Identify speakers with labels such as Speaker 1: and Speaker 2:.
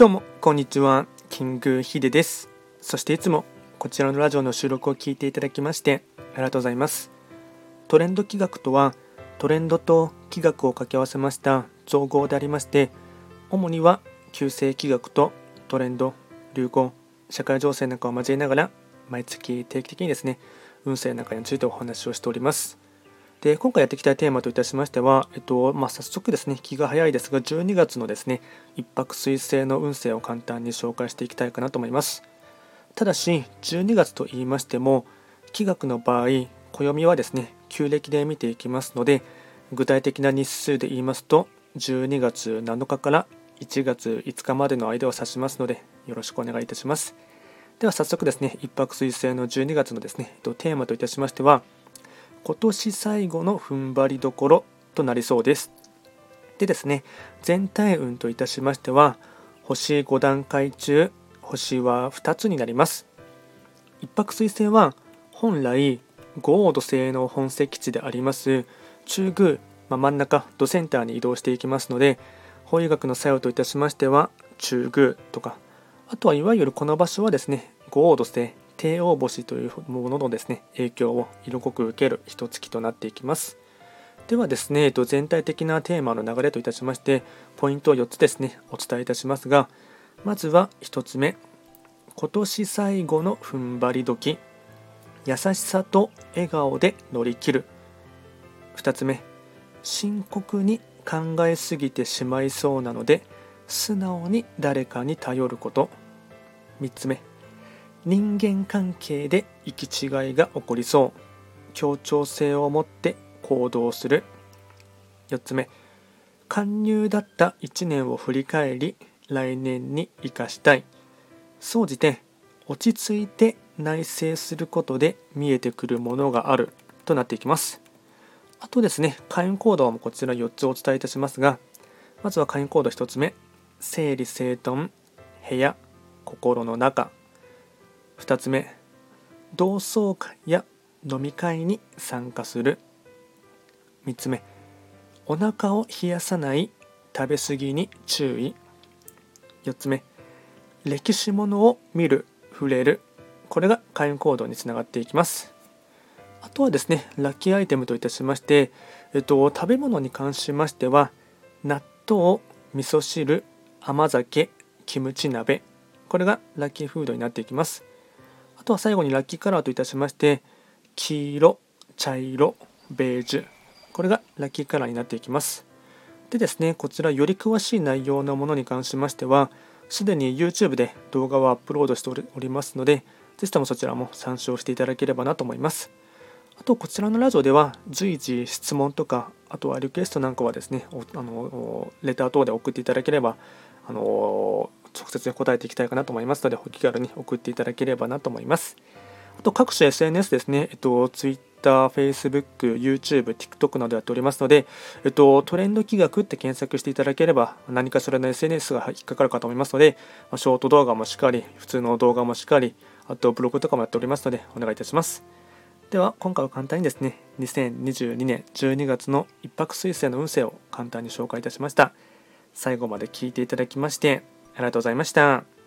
Speaker 1: どうも、こんにちは。キングヒデです。そしていつもこちらのラジオの収録を聞いていただきましてありがとうございます。トレンド企画とは、トレンドと企画を掛け合わせました造語でありまして、主には旧世企画とトレンド、流行、社会情勢なんかを交えながら、毎月定期的にですね、運勢なんかについてお話をしております。で今回やっていきたいテーマといたしましては、えっとまあ、早速ですね、気が早いですが、12月のですね、一泊水星の運勢を簡単に紹介していきたいかなと思います。ただし、12月と言いましても、気学の場合、暦はですね、旧暦で見ていきますので、具体的な日数で言いますと、12月7日から1月5日までの間を指しますので、よろしくお願いいたします。では早速ですね、一泊水星の12月のですね、テーマといたしましては、今年最後の踏ん張りどころとなりそうです。でですね、全体運といたしましては、星5段階中、星は2つになります。一泊水星は本来、五黄土星の本石地であります中宮、まあ、真ん中、土センターに移動していきますので、法医学の作用といたしましては、中宮とか、あとはいわゆるこの場所はですね、五黄土星、帝王星というもののですね影響を色濃く受ける一月となっていきます。ではですね、全体的なテーマの流れといたしまして、ポイントを4つですね、お伝えいたしますが、まずは1つ目、今年最後の踏ん張り時、優しさと笑顔で乗り切る。2つ目、深刻に考えすぎてしまいそうなので、素直に誰かに頼ること。3つ目、人間関係で行き違いが起こりそう。協調性を持って行動する。4つ目。勧誘だった1年を振り返り来年に生かしたい。総じて落ち着いて内省することで見えてくるものがある。となっていきます。あとですね会員コードもこちら4つお伝えいたしますがまずは会員コード1つ目。整理整頓。部屋。心の中。2つ目同窓会や飲み会に参加する。3つ目お腹を冷やさない食べ過ぎに注意。4つ目歴史ものを見る触れる。これが開運行動につながっていきます。あとはですねラッキーアイテムといたしまして、えっと、食べ物に関しましては納豆味噌汁甘酒キムチ鍋。これがラッキーフードになっていきます。あとは最後にラッキーカラーといたしまして黄色茶色ベージュ。これがラッキーカラーになっていきます。でですねこちらより詳しい内容のものに関しましてはすでに YouTube で動画をアップロードしておりますのでぜひともそちらも参照していただければなと思います。あとこちらのラジオでは随時質問とかあとはリクエストなんかはですねあのレター等で送っていただければあの直接答えていきたいかなと思いますので、お気軽に送っていただければなと思います。あと、各種 SNS ですね、えっと、Twitter、Facebook、YouTube、TikTok などやっておりますので、えっと、トレンド企画って検索していただければ、何かしらの SNS が引っかかるかと思いますので、ショート動画もしっかり、普通の動画もしっかり、あとブログとかもやっておりますので、お願いいたします。では、今回は簡単にですね、2022年12月の一泊水星の運勢を簡単に紹介いたしました。最後まで聞いていただきまして、ありがとうございました。